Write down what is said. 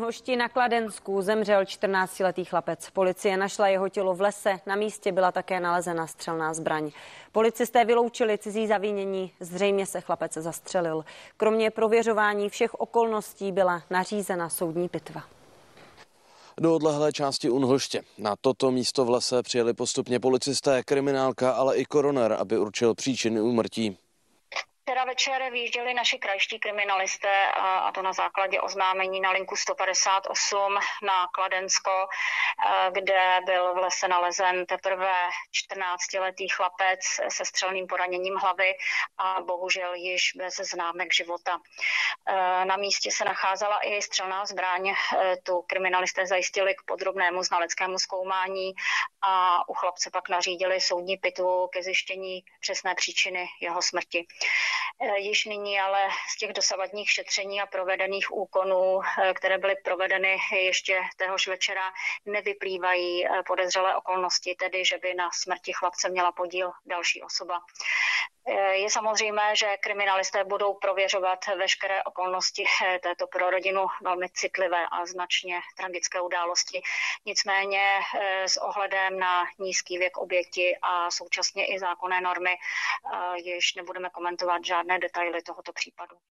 Unhošti na Kladensku zemřel 14-letý chlapec. Policie našla jeho tělo v lese. Na místě byla také nalezena střelná zbraň. Policisté vyloučili cizí zavínění. Zřejmě se chlapec zastřelil. Kromě prověřování všech okolností byla nařízena soudní pitva. Do odlehlé části Unhoště. Na toto místo v lese přijeli postupně policisté, kriminálka, ale i koroner, aby určil příčiny úmrtí. Včera večer vyjížděli naši krajští kriminalisté a to na základě oznámení na linku 158 na Kladensko, kde byl v lese nalezen teprve 14-letý chlapec se střelným poraněním hlavy a bohužel již bez známek života. Na místě se nacházela i střelná zbraň. Tu kriminalisté zajistili k podrobnému znaleckému zkoumání a u chlapce pak nařídili soudní pitvu ke zjištění přesné příčiny jeho smrti. Eh, již nyní ale z těch dosavadních šetření a provedených úkonů, eh, které byly provedeny ještě téhož večera, nevyplývají eh, podezřelé okolnosti, tedy že by na smrti chlapce měla podíl další osoba. Je samozřejmé, že kriminalisté budou prověřovat veškeré okolnosti této pro rodinu velmi citlivé a značně tragické události. Nicméně s ohledem na nízký věk oběti a současně i zákonné normy již nebudeme komentovat žádné detaily tohoto případu.